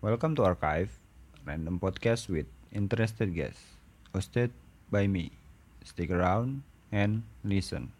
Welcome to Archive, random podcast with interested guests, hosted by me. Stick around and listen.